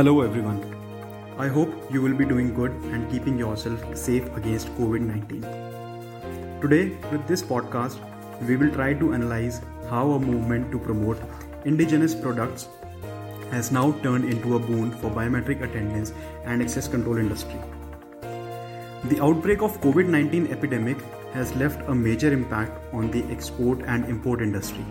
Hello, everyone. I hope you will be doing good and keeping yourself safe against COVID 19. Today, with this podcast, we will try to analyze how a movement to promote indigenous products has now turned into a boon for biometric attendance and access control industry. The outbreak of COVID-19 epidemic has left a major impact on the export and import industry.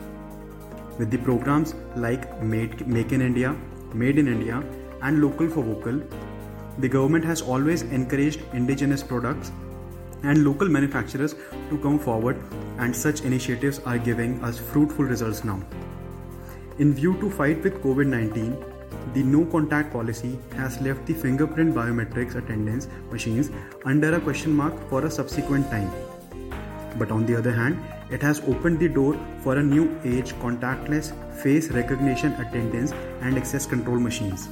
With the programs like Made, Make in India, Made in India and Local for Vocal, the government has always encouraged indigenous products and local manufacturers to come forward and such initiatives are giving us fruitful results now. In view to fight with COVID-19, the no contact policy has left the fingerprint biometrics attendance machines under a question mark for a subsequent time. But on the other hand, it has opened the door for a new age contactless face recognition attendance and access control machines.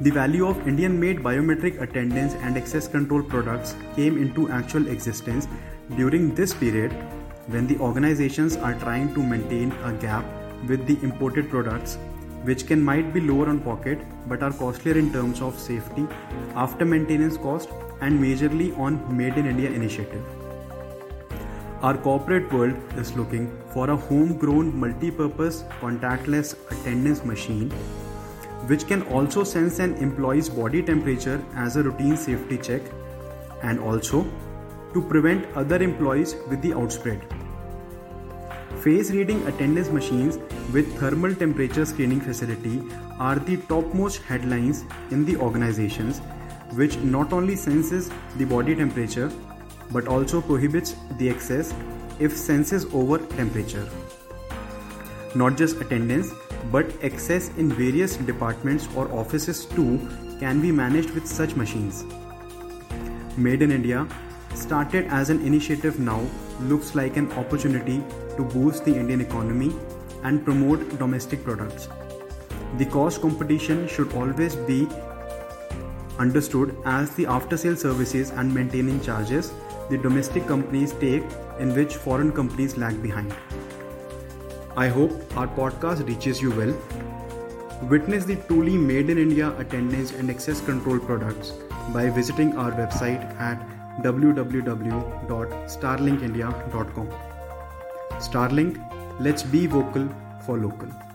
The value of Indian made biometric attendance and access control products came into actual existence during this period when the organizations are trying to maintain a gap with the imported products which can might be lower on pocket but are costlier in terms of safety after maintenance cost and majorly on made in india initiative. Our corporate world is looking for a homegrown multi-purpose contactless attendance machine which can also sense an employee's body temperature as a routine safety check and also to prevent other employees with the outspread. Face reading attendance machines with thermal temperature screening facility are the topmost headlines in the organizations which not only senses the body temperature but also prohibits the excess if senses over temperature. Not just attendance but access in various departments or offices too can be managed with such machines. Made in India started as an initiative now looks like an opportunity to boost the Indian economy and promote domestic products. The cost competition should always be understood as the after sale services and maintaining charges the domestic companies take in which foreign companies lag behind. I hope our podcast reaches you well. Witness the truly made in India attendance and access control products by visiting our website at www.starlinkindia.com. Starlink, let's be vocal for local.